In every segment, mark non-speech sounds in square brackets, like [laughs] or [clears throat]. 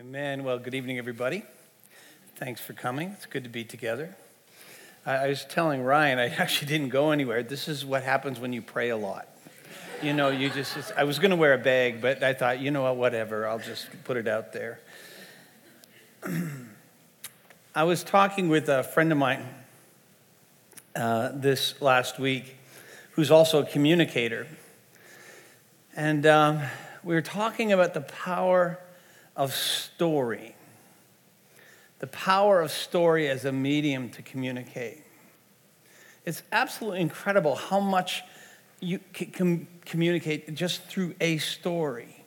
Amen. Well, good evening, everybody. Thanks for coming. It's good to be together. I, was telling Ryan, I [laughs] actually didn't go anywhere. This is what happens when you pray a lot. You know, you just, I was going to wear a bag, but I thought, you know what, whatever, I'll just put it out there. [clears throat] I was talking with a friend of mine uh, this last week who's also a communicator. And um, we were talking about the power of story, the power of story as a medium to communicate. It's absolutely incredible how much you can communicate just through a story.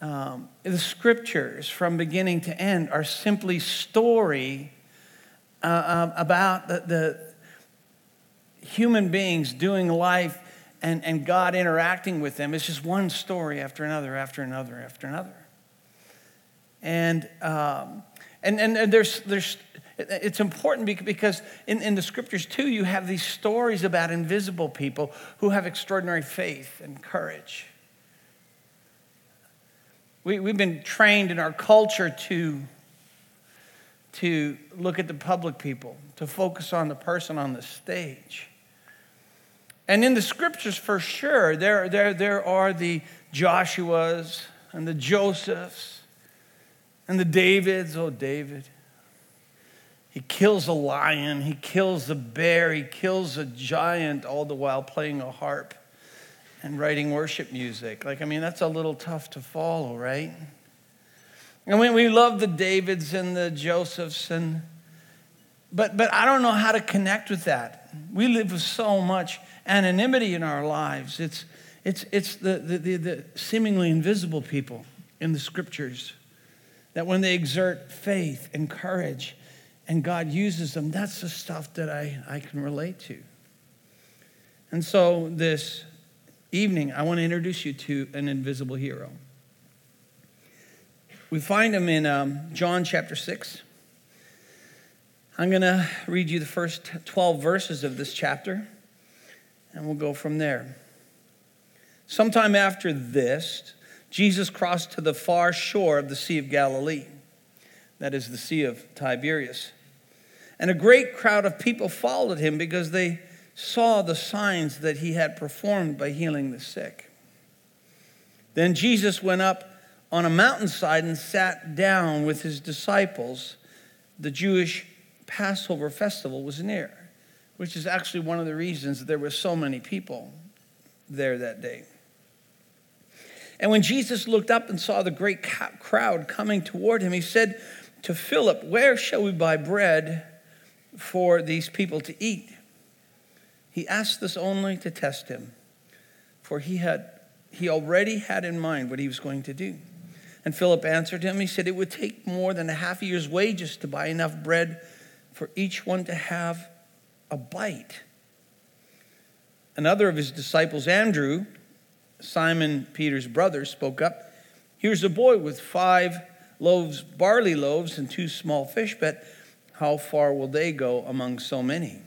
Um, the scriptures, from beginning to end, are simply story uh, um, about the, the human beings doing life and, and God interacting with them. It's just one story after another, after another, after another. And, um, and, and, and there's, there's, it's important because in, in the scriptures too, you have these stories about invisible people who have extraordinary faith and courage. We, we've been trained in our culture to, to look at the public people, to focus on the person on the stage. And in the scriptures, for sure, there, there, there are the Joshuas and the Josephs and the Davids, oh, David. He kills a lion, he kills a bear, he kills a giant, all the while playing a harp and writing worship music. Like, I mean, that's a little tough to follow, right? And we, we love the Davids and the Josephs, and but but I don't know how to connect with that. We live with so much anonymity in our lives. It's it's it's the the, the, the seemingly invisible people in the scriptures that when they exert faith and courage and God uses them, that's the stuff that I, I can relate to. And so this evening, I want to introduce you to an invisible hero. We find him in um, John chapter 6. I'm going to read you the first 12 verses of this chapter, and we'll go from there. Sometime after this, Jesus crossed to the far shore of the Sea of Galilee, that is the Sea of Tiberias. And a great crowd of people followed him because they saw the signs that he had performed by healing the sick. Then Jesus went up on a mountainside and sat down with his disciples. The Jewish Passover festival was near, which is actually one of the reasons there were so many people there that day. And when Jesus looked up and saw the great crowd coming toward him, he said to Philip, Where shall we buy bread for these people to eat? He asked this only to test him, for he, had, he already had in mind what he was going to do. And Philip answered him, He said, It would take more than a half year's wages to buy enough bread for each one to have a bite. Another of his disciples, Andrew, Simon Peter's brother, spoke up. Here's a boy with five loaves, barley loaves, and two small fish, but how far will they go among so many?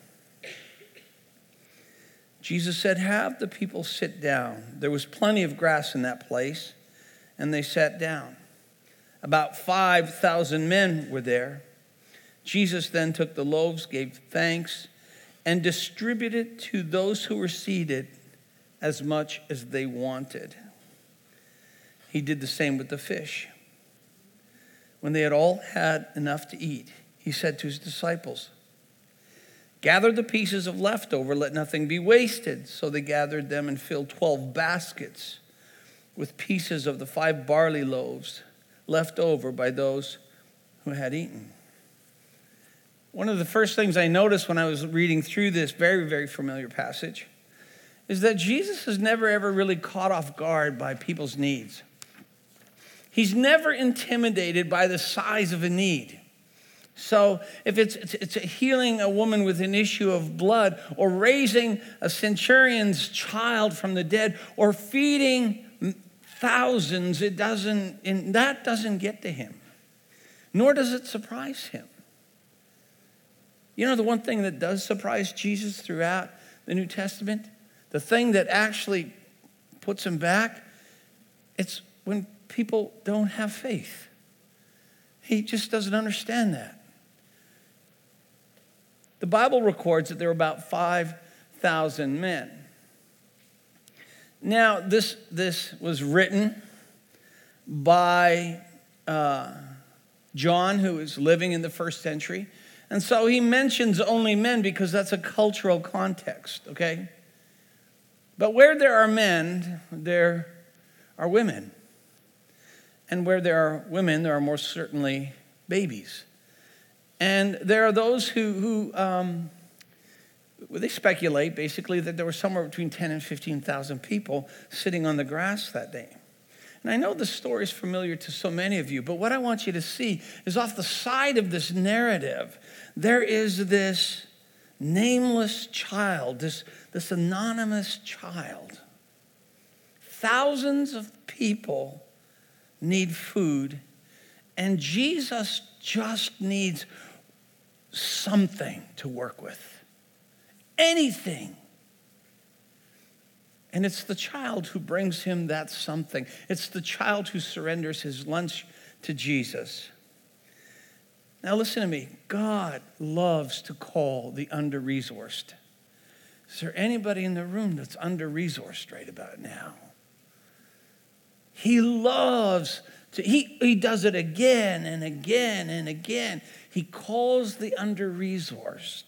Jesus said, Have the people sit down. There was plenty of grass in that place, and they sat down. About 5,000 men were there. Jesus then took the loaves, gave thanks, and distributed to those who were seated as much as they wanted. He did the same with the fish. When they had all had enough to eat, he said to his disciples, Gather the pieces of leftover, let nothing be wasted. So they gathered them and filled 12 baskets with pieces of the five barley loaves left over by those who had eaten. One of the first things I noticed when I was reading through this very, very familiar passage is that Jesus is never ever really caught off guard by people's needs. He's never intimidated by the size of a need. So, if it's, it's, it's, healing a woman with an issue of blood, or raising a centurion's child from the dead, or feeding thousands, it doesn't, that doesn't get to him. Nor does it surprise him. You know, the one thing that does surprise Jesus throughout the New Testament the thing that actually puts him back, it's when people don't have faith. He just doesn't understand that. The Bible records that there were about 5,000 men. Now, this, this was written by uh, John, who was living in the first century. And so he mentions only men because that's a cultural context, okay? But where there are men, there are women. And where there are women, there are more certainly babies. And there are those who, who um, they speculate basically that there were somewhere between 10 and 15,000 people sitting on the grass that day. And I know the story is familiar to so many of you, but what I want you to see is off the side of this narrative, there is this nameless child, this, this anonymous child. Thousands of people need food, and Jesus just needs something to work with. Anything. And it's the child who brings him that something. It's the child who surrenders his lunch to Jesus. Now, listen to me. God loves to call the under resourced. Is there anybody in the room that's under resourced right about now? He loves to, he, he does it again and again and again. He calls the under resourced.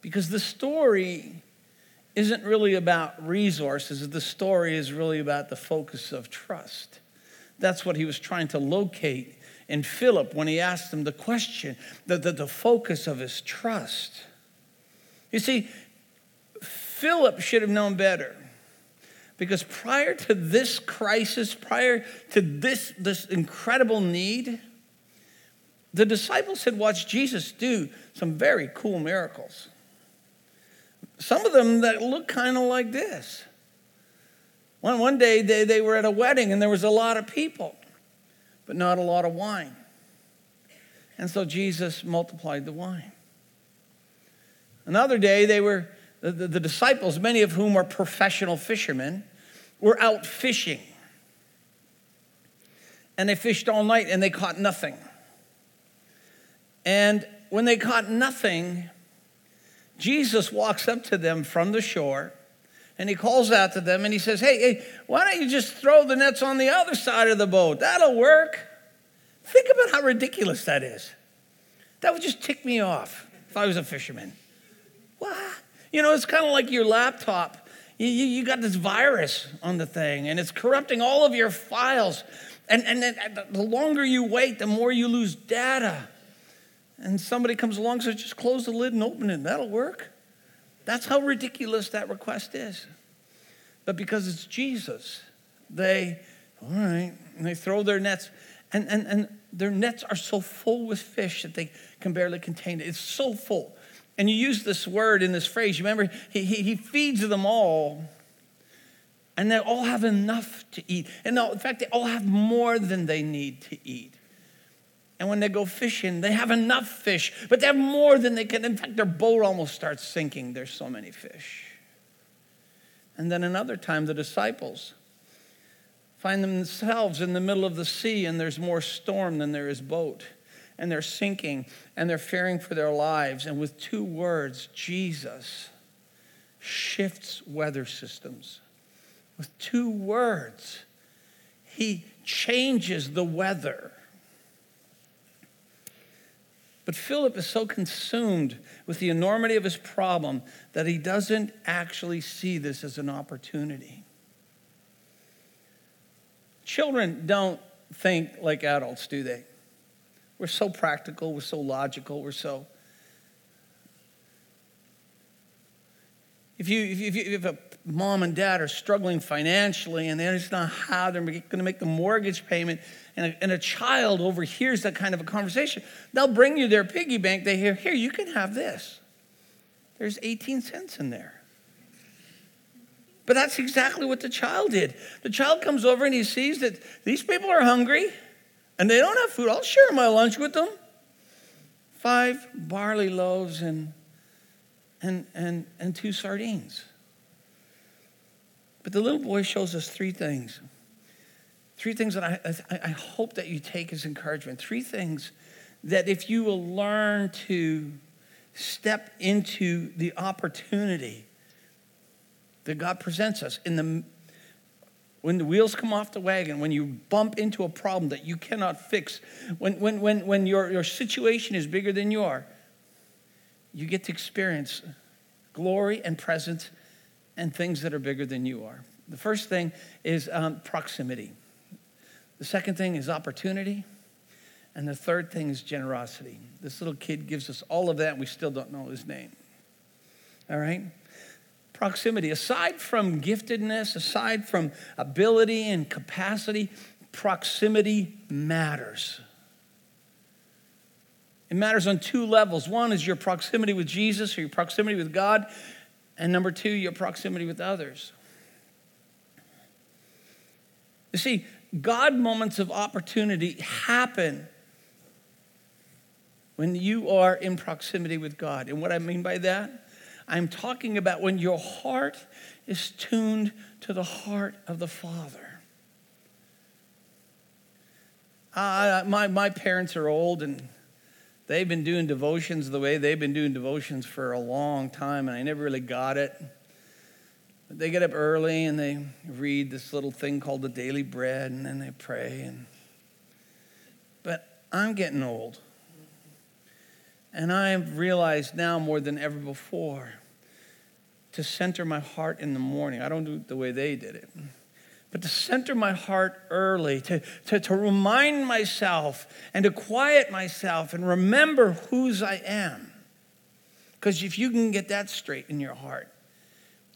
Because the story isn't really about resources, the story is really about the focus of trust. That's what he was trying to locate in Philip when he asked him the question, the, the, the focus of his trust. You see, Philip should have known better. Because prior to this crisis, prior to this, this incredible need, the disciples had watched Jesus do some very cool miracles. Some of them that look kind of like this. One, one day they, they were at a wedding and there was a lot of people, but not a lot of wine. And so Jesus multiplied the wine. Another day they were the, the, the disciples, many of whom are professional fishermen, were out fishing. And they fished all night and they caught nothing. And when they caught nothing, Jesus walks up to them from the shore and he calls out to them and he says, Hey, hey, why don't you just throw the nets on the other side of the boat? That'll work. Think about how ridiculous that is. That would just tick me off if I was a fisherman. What? You know, it's kind of like your laptop. You, you, you, got this virus on the thing, and it's corrupting all of your files. And, and then the longer you wait, the more you lose data. And somebody comes along and says, just close the lid and open it. That'll work. That's how ridiculous that request is. But because it's Jesus, they, all right, they throw their nets. And, and, and their nets are so full with fish that they can barely contain it. It's so full. And you use this word in this phrase. You remember, he, he, he feeds them all, and they all have enough to eat. And in fact, they all have more than they need to eat. And when they go fishing, they have enough fish, but they have more than they can. In fact, their boat almost starts sinking. There's so many fish. And then another time, the disciples find themselves in the middle of the sea, and there's more storm than there is boat and they're sinking and they're fearing for their lives. And with two words, Jesus shifts weather systems. With two words, he changes the weather. But Philip is so consumed with the enormity of his problem that he doesn't actually see this as an opportunity. Children don't think like adults, do they? We're so practical, we're so logical, we're so. If you, if, you, if a mom and dad are struggling financially and they don't know how they're going to make the mortgage payment, and a, and a child overhears that kind of a conversation, they'll bring you their piggy bank. They hear, Here, you can have this. There's 18 cents in there. But that's exactly what the child did. The child comes over and he sees that these people are hungry and they don't have food, I'll share my lunch with them. Five barley loaves and, and, and, and two sardines. But the little boy shows us three things. Three things that I, I hope that you take as encouragement. Three things that if you will learn to step into the opportunity that God presents us in the when the wheels come off the wagon, when you bump into a problem that you cannot fix, when, when, when, when your, your situation is bigger than you are, you get to experience glory and presence and things that are bigger than you are. The first thing is um, proximity. The second thing is opportunity. And the third thing is generosity. This little kid gives us all of that, and we still don't know his name. All right? Proximity. Aside from giftedness, aside from ability and capacity, proximity matters. It matters on two levels. One is your proximity with Jesus or your proximity with God, and number two, your proximity with others. You see, God moments of opportunity happen when you are in proximity with God. And what I mean by that, I'm talking about when your heart is tuned to the heart of the Father. Uh, my, my parents are old and they've been doing devotions the way they've been doing devotions for a long time, and I never really got it. They get up early and they read this little thing called the daily bread, and then they pray. And, but I'm getting old. And I've realized now more than ever before to center my heart in the morning. I don't do it the way they did it, but to center my heart early, to, to, to remind myself and to quiet myself and remember whose I am. Because if you can get that straight in your heart,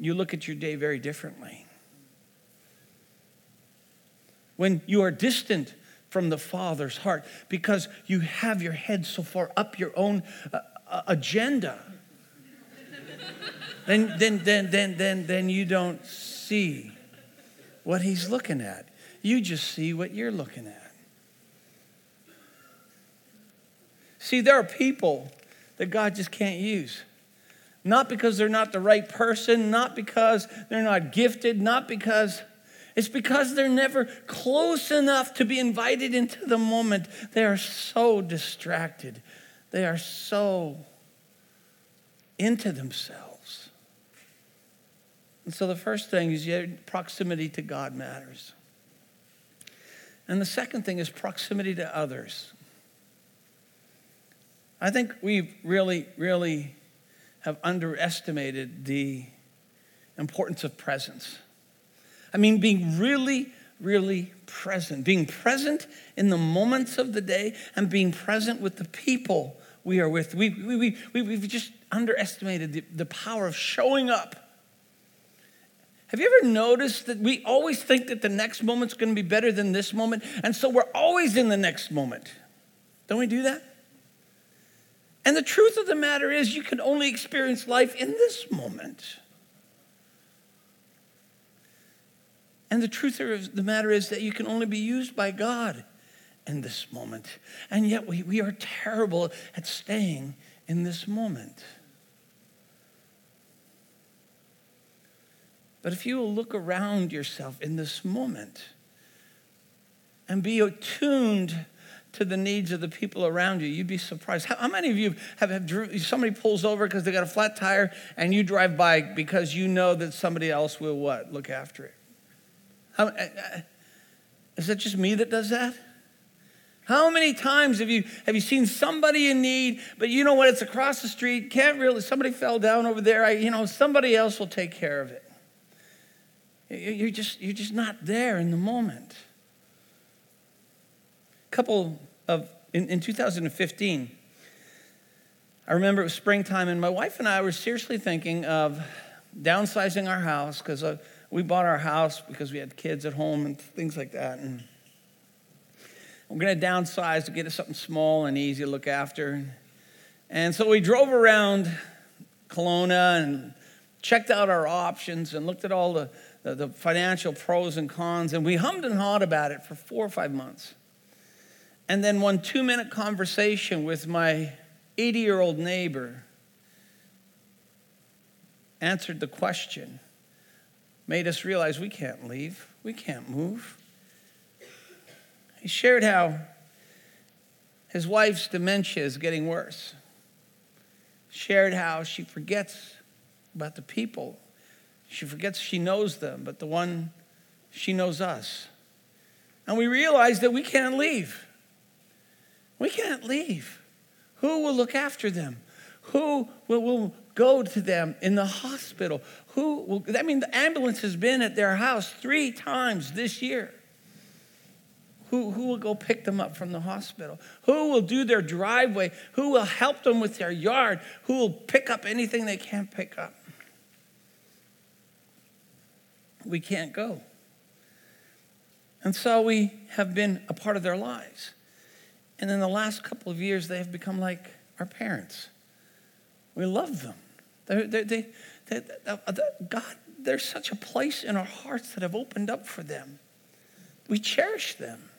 you look at your day very differently. When you are distant from the Father's heart because you have your head so far up your own uh, uh, agenda, then, then, then, then, then, then you don't see what He's looking at. You just see what you're looking at. See, there are people that God just can't use. Not because they're not the right person, not because they're not gifted, not because it's because they're never close enough to be invited into the moment. They are so distracted. They are so into themselves. And so the first thing is yeah, proximity to God matters. And the second thing is proximity to others. I think we really, really have underestimated the importance of presence. I mean, being really, really present, being present in the moments of the day and being present with the people we are with. We, we, we, we, we've just underestimated the, the power of showing up. Have you ever noticed that we always think that the next moment's going to be better than this moment? And so we're always in the next moment. Don't we do that? And the truth of the matter is, you can only experience life in this moment. And the truth of the matter is that you can only be used by God in this moment. And yet we, we are terrible at staying in this moment. But if you will look around yourself in this moment and be attuned to the needs of the people around you, you'd be surprised. How, how many of you have, have somebody pulls over because they got a flat tire and you drive by because you know that somebody else will what? Look after it. How, uh, uh, is that just me that does that? How many times have you have you seen somebody in need, but you know what? It's across the street. Can't really. Somebody fell down over there. I, you know, somebody else will take care of it. You're just you're just not there in the moment A couple of, in, in 2015, I remember it was springtime, and my wife and I were seriously thinking of downsizing our house because uh, we bought our house because we had kids at home and things like that. And we're going to downsize to get us something small and easy to look after. And so we drove around Kelowna and checked out our options and looked at all the, the, the financial pros and cons. And we hummed and hawed about it for four or five months. And then one two minute conversation with my 80 year old neighbor answered the question, made us realize we can't leave, we can't move. he shared how his wife's dementia is getting worse. Shared how she forgets about the people. She forgets she knows them, but the one she knows us. And we realize that we can't leave. We can't leave. Who will look after them? Who will, will go to them in the hospital? Who will, I mean, the ambulance has been at their house three times this year. Who, who will go pick them up from the hospital? Who will do their driveway? Who will help them with their yard? Who will pick up anything they can't pick up? We can't go. And so we have been a part of their lives. And in the last couple of years, they have become like our parents. We love them. They're, they they uh, uh, they God, there's such a place in our hearts that have opened up for them. We cherish them.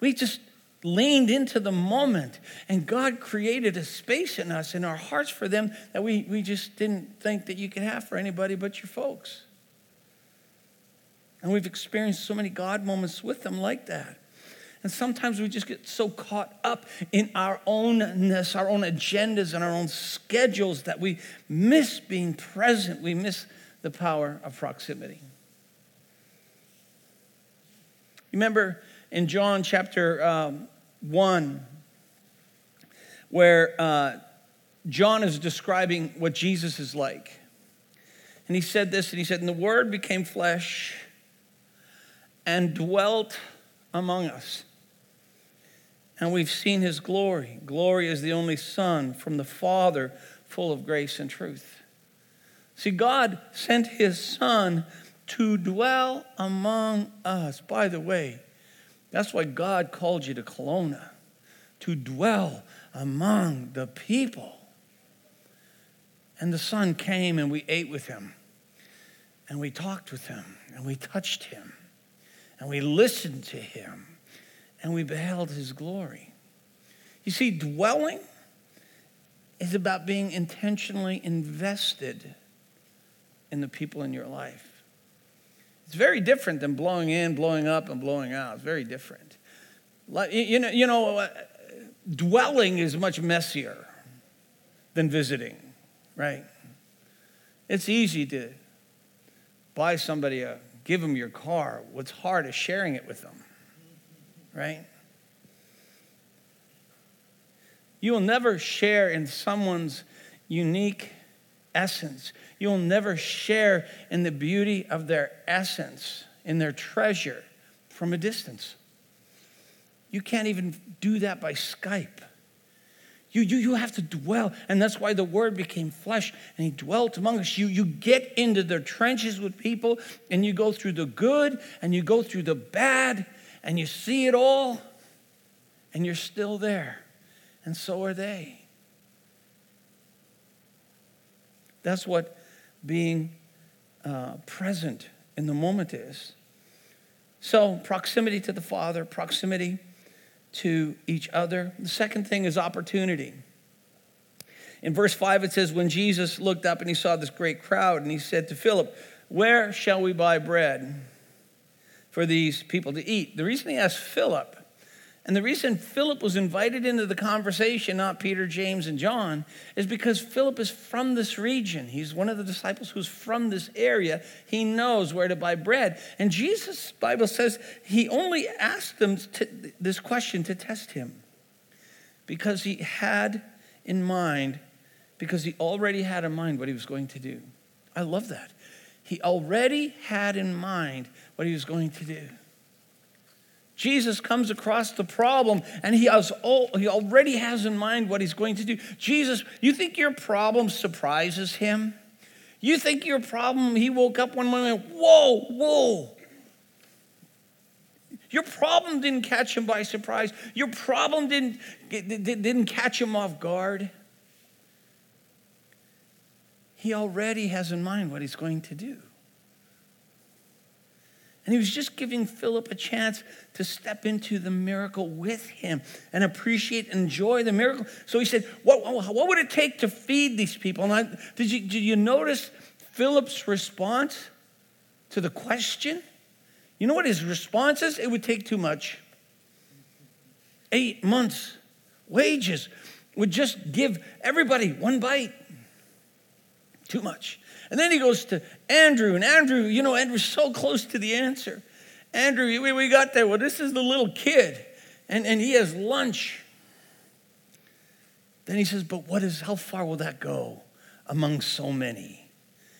We just leaned into the moment, and God created a space in us, in our hearts for them that we, we just didn't think that you could have for anybody but your folks. And we've experienced so many God moments with them like that. And sometimes we just get so caught up in our ownness, our own agendas, and our own schedules that we miss being present. We miss the power of proximity. Remember in John chapter um, 1, where uh, John is describing what Jesus is like. And he said this, and he said, And the Word became flesh and dwelt among us. And we've seen his glory. Glory is the only Son from the Father, full of grace and truth. See, God sent his Son to dwell among us. By the way, that's why God called you to Kelowna, to dwell among the people. And the Son came and we ate with him, and we talked with him, and we touched him, and we listened to him, and we beheld his glory. You see, dwelling is about being intentionally invested in the people in your life. It's very different than blowing in, blowing up, and blowing out. It's very different. You know, you know uh, dwelling is much messier than visiting, right? It's easy to buy somebody a, give them your car. What's hard is sharing it with them, right? You will never share in someone's unique essence. You'll never share in the beauty of their essence, in their treasure from a distance. You can't even do that by Skype. You, you, you have to dwell. And that's why the word became flesh and he dwelt among us. You, you get into the trenches with people and you go through the good and you go through the bad and you see it all and you're still there. And so are they. That's what being uh, present in the moment is. So, proximity to the Father, proximity to each other. The second thing is opportunity. In verse 5, it says, When Jesus looked up and he saw this great crowd, and he said to Philip, Where shall we buy bread for these people to eat? The reason he asked Philip and the reason Philip was invited into the conversation, not Peter, James, and John, is because Philip is from this region. He's one of the disciples who's from this area. He knows where to buy bread. And Jesus' Bible says he only asked them to, this question to test him because he had in mind, because he already had in mind what he was going to do. I love that. He already had in mind what he was going to do. Jesus comes across the problem and he, has all, he already has in mind what he's going to do. Jesus, you think your problem surprises him? You think your problem, he woke up one morning, whoa, whoa. Your problem didn't catch him by surprise. Your problem didn't, didn't catch him off guard. He already has in mind what he's going to do. And he was just giving Philip a chance to step into the miracle with him and appreciate and enjoy the miracle. So he said, What, what would it take to feed these people? And I, did, you, did you notice Philip's response to the question? You know what his response is? It would take too much. Eight months' wages would just give everybody one bite. Too much. And then he goes to Andrew, and Andrew, you know, Andrew's so close to the answer. Andrew, we, we got there. Well, this is the little kid, and, and he has lunch. Then he says, But what is, how far will that go among so many?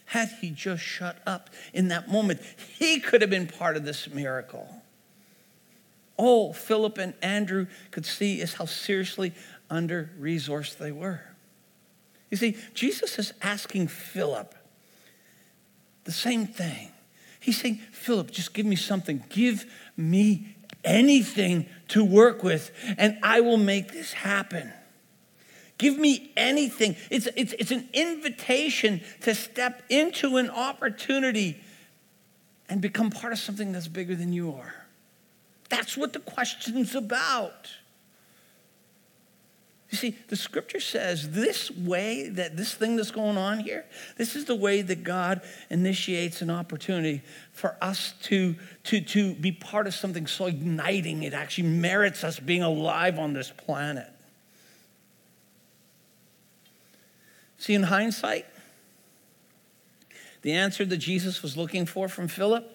Had he just shut up in that moment, he could have been part of this miracle. All Philip and Andrew could see is how seriously under resourced they were. You see, Jesus is asking Philip the same thing. He's saying, Philip, just give me something. Give me anything to work with, and I will make this happen. Give me anything. It's, it's, it's an invitation to step into an opportunity and become part of something that's bigger than you are. That's what the question's about. See, the scripture says this way, that this thing that's going on here, this is the way that God initiates an opportunity for us to, to, to be part of something so igniting, it actually merits us being alive on this planet. See, in hindsight, the answer that Jesus was looking for from Philip,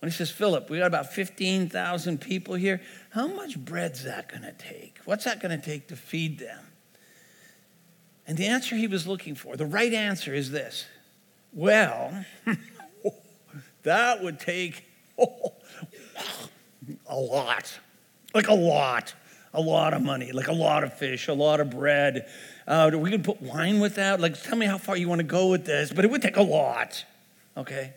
when he says, Philip, we got about 15,000 people here, how much bread's that going to take? What's that going to take to feed them? And the answer he was looking for, the right answer is this well, [laughs] that would take [laughs] a lot, like a lot, a lot of money, like a lot of fish, a lot of bread, uh, we could put wine with that. Like, tell me how far you want to go with this, but it would take a lot. Okay.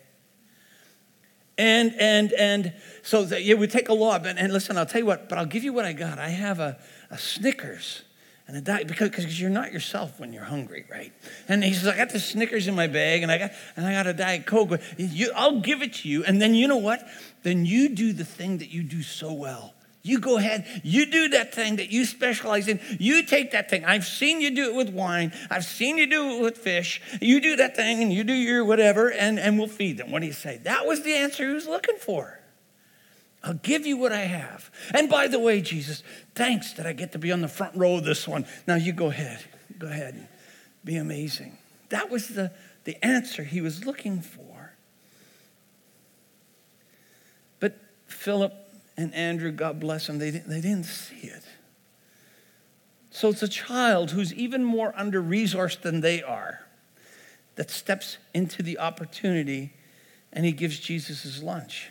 And and and so the, it would take a lot. But and listen, I'll tell you what. But I'll give you what I got. I have a, a Snickers and a diet because because you're not yourself when you're hungry, right? And he says, I got the Snickers in my bag, and I got and I got a diet Coke. You, I'll give it to you, and then you know what? Then you do the thing that you do so well. You go ahead, you do that thing that you specialize in. You take that thing. I've seen you do it with wine. I've seen you do it with fish. You do that thing and you do your whatever, and, and we'll feed them. What do you say? That was the answer he was looking for. I'll give you what I have. And by the way, Jesus, thanks that I get to be on the front row of this one. Now you go ahead. Go ahead. And be amazing. That was the, the answer he was looking for. But Philip and Andrew, God bless them, they, they didn't see it. So it's a child who's even more under resourced than they are that steps into the opportunity and he gives Jesus his lunch.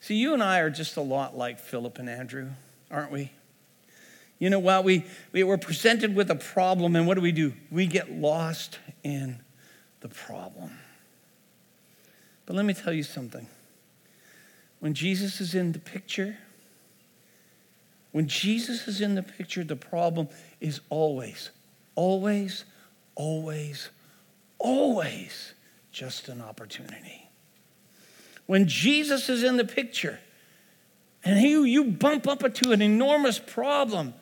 See, you and I are just a lot like Philip and Andrew, aren't we? You know while We, we were presented with a problem, and what do we do? We get lost in the problem. But let me tell you something when Jesus is in the picture, when Jesus is in the picture, the problem is always, always, always, always just an opportunity. When Jesus is in the picture and he, you bump up to an enormous problem,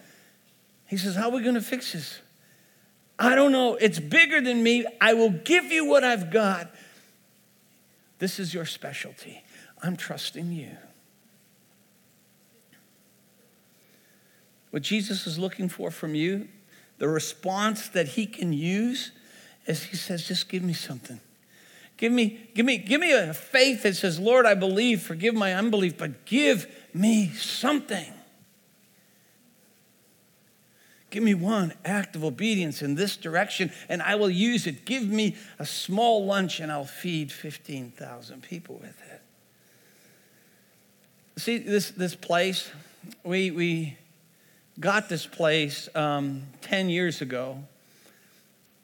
he says, How are we going to fix this? I don't know. It's bigger than me. I will give you what I've got. This is your specialty. I'm trusting you. What Jesus is looking for from you, the response that he can use is he says, just give me something. Give me, give me, give me a faith that says, Lord, I believe, forgive my unbelief, but give me something. Give me one act of obedience in this direction, and I will use it. Give me a small lunch, and I'll feed 15,000 people with it. See, this, this place, we, we got this place um, 10 years ago,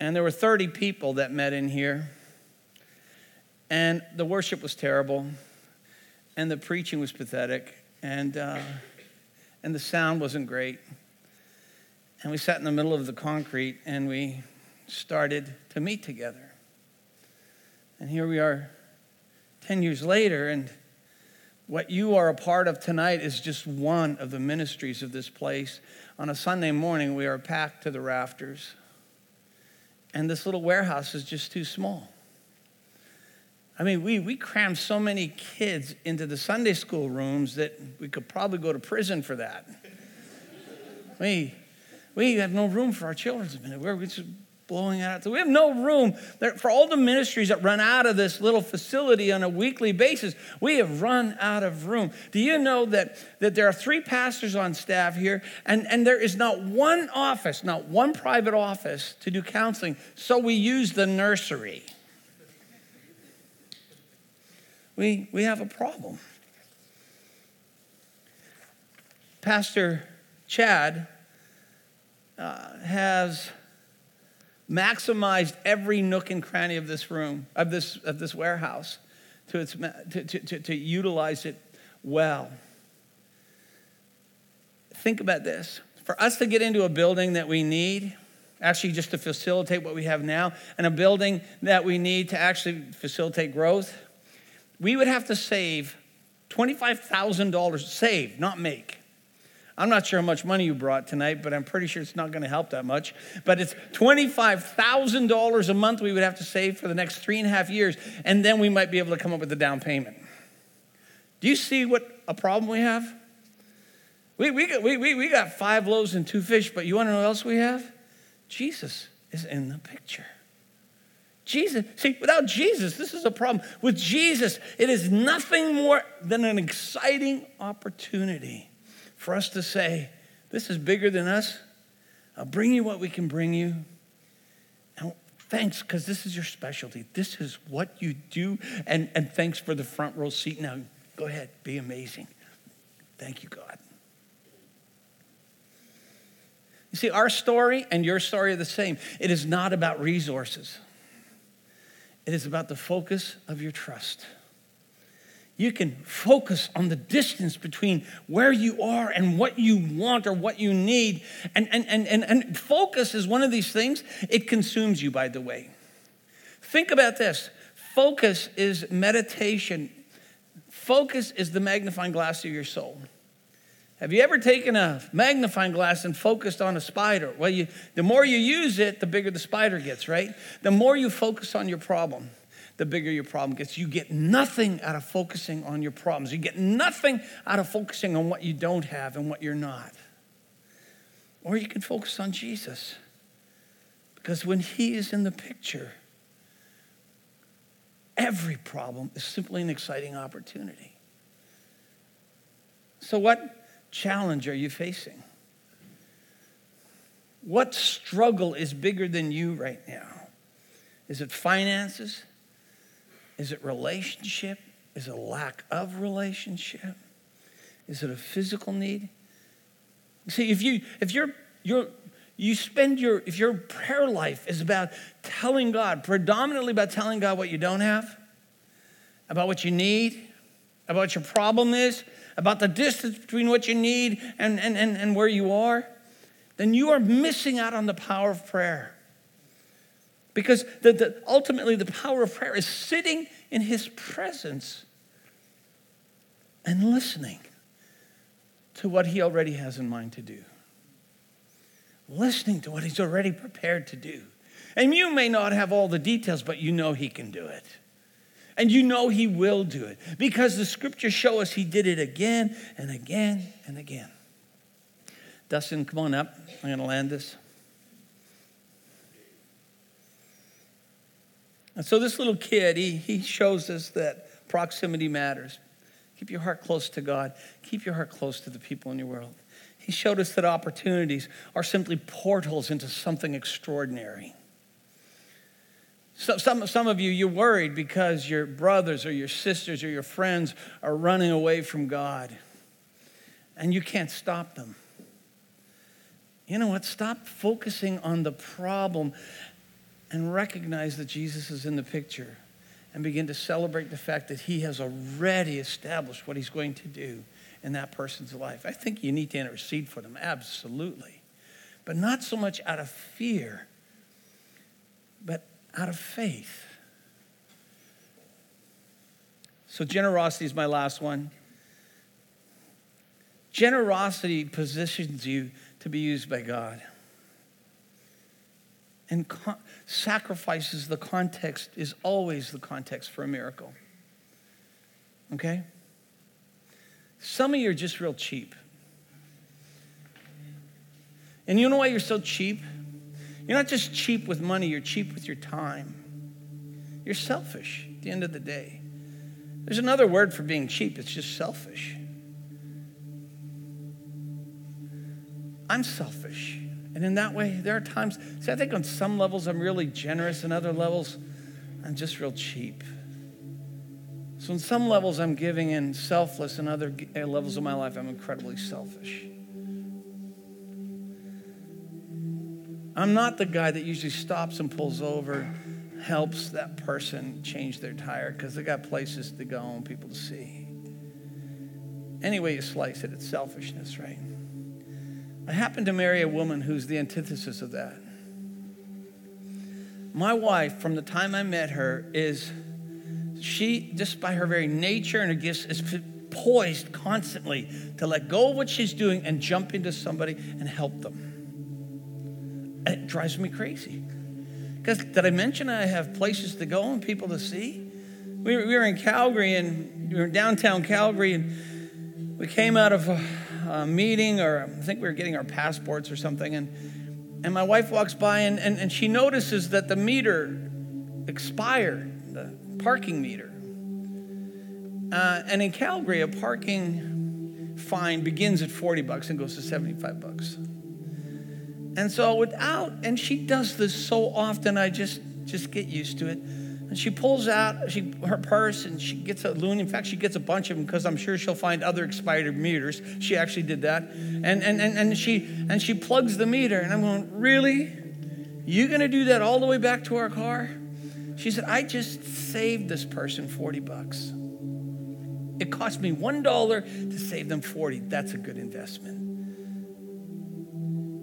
and there were 30 people that met in here. And the worship was terrible, and the preaching was pathetic, and, uh, and the sound wasn't great. And we sat in the middle of the concrete and we started to meet together. And here we are 10 years later, and what you are a part of tonight is just one of the ministries of this place. On a Sunday morning, we are packed to the rafters, and this little warehouse is just too small. I mean, we, we cram so many kids into the Sunday school rooms that we could probably go to prison for that. [laughs] we, we have no room for our children's ministry. We're just blowing out. So we have no room for all the ministries that run out of this little facility on a weekly basis. We have run out of room. Do you know that, that there are three pastors on staff here, and, and there is not one office, not one private office to do counseling, so we use the nursery we, we have a problem. Pastor Chad uh, has maximized every nook and cranny of this room, of this, of this warehouse, to, its, to, to, to, utilize it well. Think about this. For us to get into a building that we need, actually just to facilitate what we have now, and a building that we need to actually facilitate growth, we would have to save $25,000, save, not make. I'm not sure how much money you brought tonight, but I'm pretty sure it's not going to help that much. But it's $25,000 a month we would have to save for the next three and a half years, and then we might be able to come up with a down payment. Do you see what a problem we have? We, we, we, we, we got five loaves and two fish, but you want to know what else we have? Jesus is in the picture. Jesus, see, without Jesus, this is a problem. With Jesus, it is nothing more than an exciting opportunity for us to say, This is bigger than us. I'll bring you what we can bring you. And thanks, because this is your specialty. This is what you do. And, and thanks for the front row seat. Now, go ahead, be amazing. Thank you, God. You see, our story and your story are the same. It is not about resources. It is about the focus of your trust. You can focus on the distance between where you are and what you want or what you need. And, and, and, and, and focus is one of these things, it consumes you, by the way. Think about this focus is meditation, focus is the magnifying glass of your soul. Have you ever taken a magnifying glass and focused on a spider? Well, you, the more you use it, the bigger the spider gets, right? The more you focus on your problem, the bigger your problem gets. You get nothing out of focusing on your problems. You get nothing out of focusing on what you don't have and what you're not. Or you can focus on Jesus. Because when He is in the picture, every problem is simply an exciting opportunity. So, what challenge are you facing? What struggle is bigger than you right now? Is it finances? Is it relationship? Is it a lack of relationship? Is it a physical need? See, if you if you're you're you spend your if your prayer life is about telling God, predominantly about telling God what you don't have, about what you need, about what your problem is, about the distance between what you need and, and, and, and where you are, then you are missing out on the power of prayer. Because the, the, ultimately, the power of prayer is sitting in His presence and listening to what He already has in mind to do. Listening to what He's already prepared to do. And you may not have all the details, but you know He can do it. And you know he will do it because the scriptures show us he did it again and again and again. Dustin, come on up. I'm going to land this. And so this little kid, he, he shows us that proximity matters. Keep your heart close to God. Keep your heart close to the people in your world. He showed us that opportunities are simply portals into something extraordinary. So, some, some of you, you're worried because your brothers or your sisters or your friends are running away from God and you can't stop them. You know what? Stop focusing on the problem and recognize that Jesus is in the picture and begin to celebrate the fact that he has already established what he's going to do in that person's life. I think you need to intercede for them, absolutely. But not so much out of fear, but out of faith. So, generosity is my last one. Generosity positions you to be used by God. And sacrifices, the context is always the context for a miracle. Okay? Some of you are just real cheap. And you know why you're so cheap? You're not just cheap with money, you're cheap with your time. You're selfish at the end of the day. There's another word for being cheap, it's just selfish. I'm selfish. And in that way, there are times, see, I think on some levels I'm really generous, and other levels I'm just real cheap. So, in some levels, I'm giving and selfless, and other eh, levels of my life, I'm incredibly selfish. I'm not the guy that usually stops and pulls over, helps that person change their tire because they got places to go and people to see. Any way you slice it, it's selfishness, right? I happened to marry a woman who's the antithesis of that. My wife, from the time I met her, is she, just by her very nature and her gifts, is poised constantly to let go of what she's doing and jump into somebody and help them. It drives me crazy. Because did I mention I have places to go and people to see? We were, in Calgary and we were in downtown Calgary and we came out of a, a, meeting or I think we were getting our passports or something and, and my wife walks by and, and, and she notices that the meter expired, the parking meter. Uh, and in Calgary, a parking fine begins at 40 bucks and goes to 75 bucks. And so without, and she does this so often, I just just get used to it. And she pulls out she, her purse and she gets a loon. In fact, she gets a bunch of them because I'm sure she'll find other expired meters. She actually did that. And, and, and, and, she, and she plugs the meter. And I'm going, Really? You're going to do that all the way back to our car? She said, I just saved this person 40 bucks. It cost me $1 to save them 40. That's a good investment.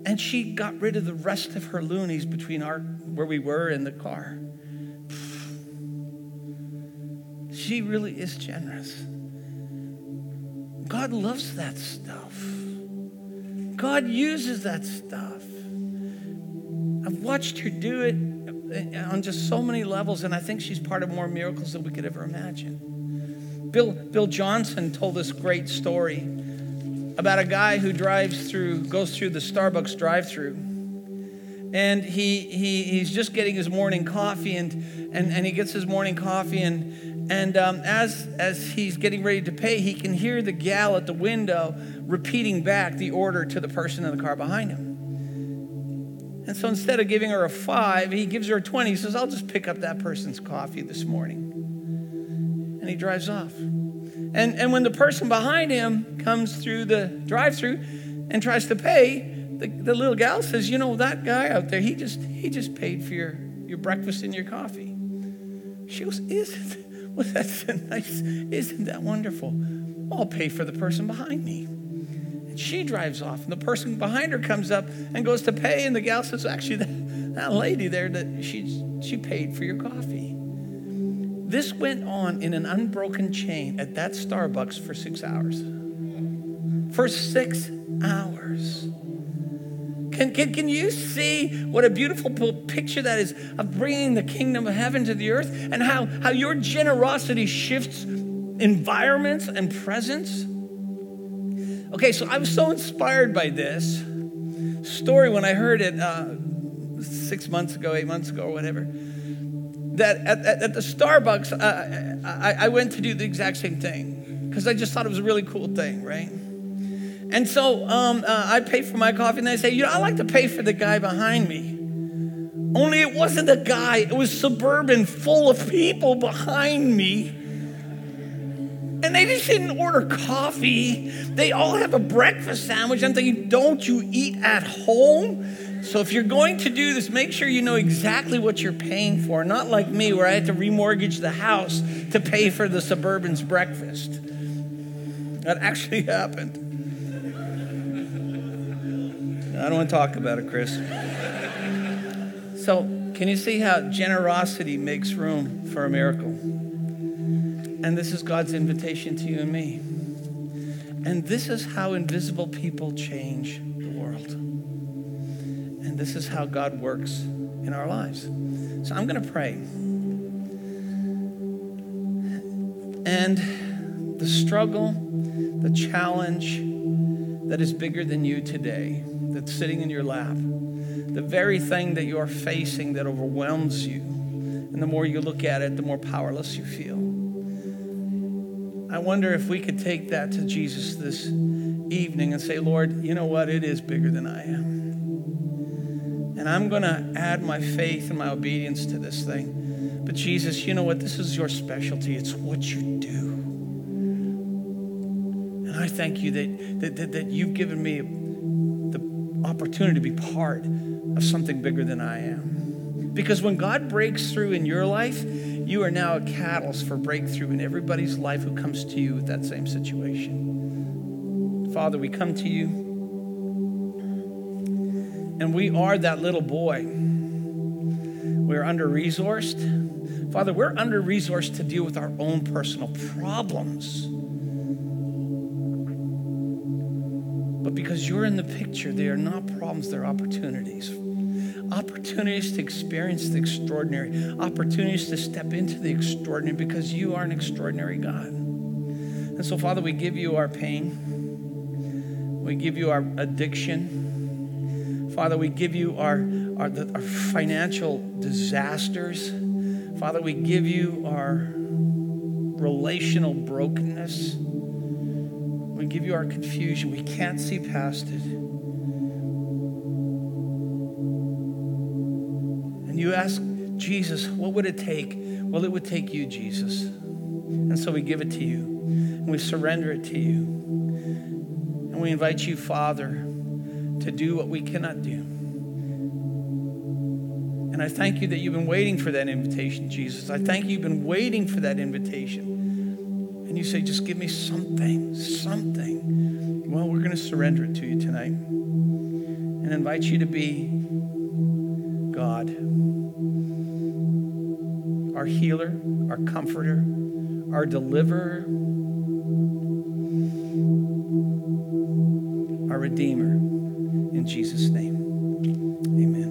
And she got rid of the rest of her loonies between our where we were and the car. She really is generous. God loves that stuff. God uses that stuff. I've watched her do it uh, on just so many levels, and I think she's part of more miracles than we could ever imagine. Bill, Bill Johnson told this great story about a guy who drives through, goes through the Starbucks drive through. And he, he, he's just getting his morning coffee, and, and, and he gets his morning coffee. And, and um, as, as he's getting ready to pay, he can hear the gal at the window repeating back the order to the person in the car behind him. And so instead of giving her a five, he gives her a 20. He says, I'll just pick up that person's coffee this morning. And he drives off. And, and when the person behind him comes through the drive through and tries to pay, the, the little gal says, You know, that guy out there, he just, he just paid for your, your breakfast and your coffee. She goes, Isn't, [laughs] well, that's nice. Isn't that wonderful? I'll pay for the person behind me. And she drives off, and the person behind her comes up and goes to pay, and the gal says, Actually, that, that lady there, that she, she paid for your coffee. This went on in an unbroken chain at that Starbucks for six hours. For six hours. Can, can, can you see what a beautiful picture that is of bringing the kingdom of heaven to the earth and how, how your generosity shifts environments and presence? Okay, so I was so inspired by this story when I heard it uh, six months ago, eight months ago, or whatever that at, at, at the Starbucks, uh, I, I went to do the exact same thing because I just thought it was a really cool thing, right? And so um, uh, I pay for my coffee, and I say, you know, I like to pay for the guy behind me. Only it wasn't a guy, it was suburban full of people behind me. And they just didn't order coffee. They all have a breakfast sandwich. I'm thinking, don't you eat at home? So if you're going to do this, make sure you know exactly what you're paying for. Not like me, where I had to remortgage the house to pay for the suburban's breakfast. That actually [laughs] happened. I don't want to talk about it, Chris. So, can you see how generosity makes room for a miracle? And this is God's invitation to you and me. And this is how invisible people change the world. And this is how God works in our lives. So I'm going to pray. And the struggle, the challenge that is bigger than you today, that's sitting in your lap, the very thing that you're facing that overwhelms you, and the more you look at it, the more powerless you feel. I wonder if we could take that to Jesus this evening and say, Lord, you know what? It is bigger than I am. And I'm going to add my faith and my obedience to this thing. But Jesus, you know what? This is your specialty. It's what you do. And I thank you that, that, that, that you've given me opportunity to be part of something bigger than I am. Because when God breaks through in your life, you are now a catalyst for breakthrough in everybody's life who comes to you with that same situation. Father, we come to you, and we are that little boy. We're under resourced. Father, we're under resourced to deal with our own personal problems. Because you're in the picture, they are not problems, they're opportunities opportunities to experience the extraordinary, opportunities to step into the extraordinary because you are an extraordinary God. And so, Father, we give you our pain, we give you our addiction. Father, we give you our, our, our financial disasters. Father, we give you our relational brokenness. We give you our confusion. We can't see past it. And you ask Jesus, what would it take? Well, it would take you, Jesus. And so we give it to you, and we surrender it to you. And we invite you, Father, to do what we cannot do. And I thank you that you've been waiting for that invitation, Jesus. I thank you you've been waiting for that invitation. And you say, just give me something, something. Well, we're going to surrender it to you tonight and invite you to be God our healer, our comforter, our deliverer, our redeemer. In Jesus' name, amen.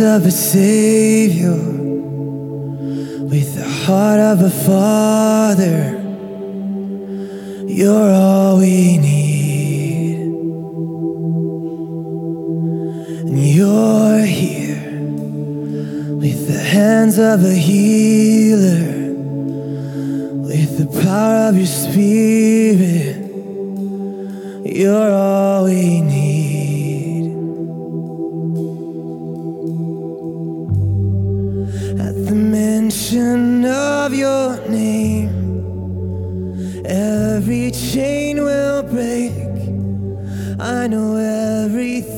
Of a Savior with the heart of a Father. You're all we need. And you're here with the hands of a healer, of your name, every chain will break. I know everything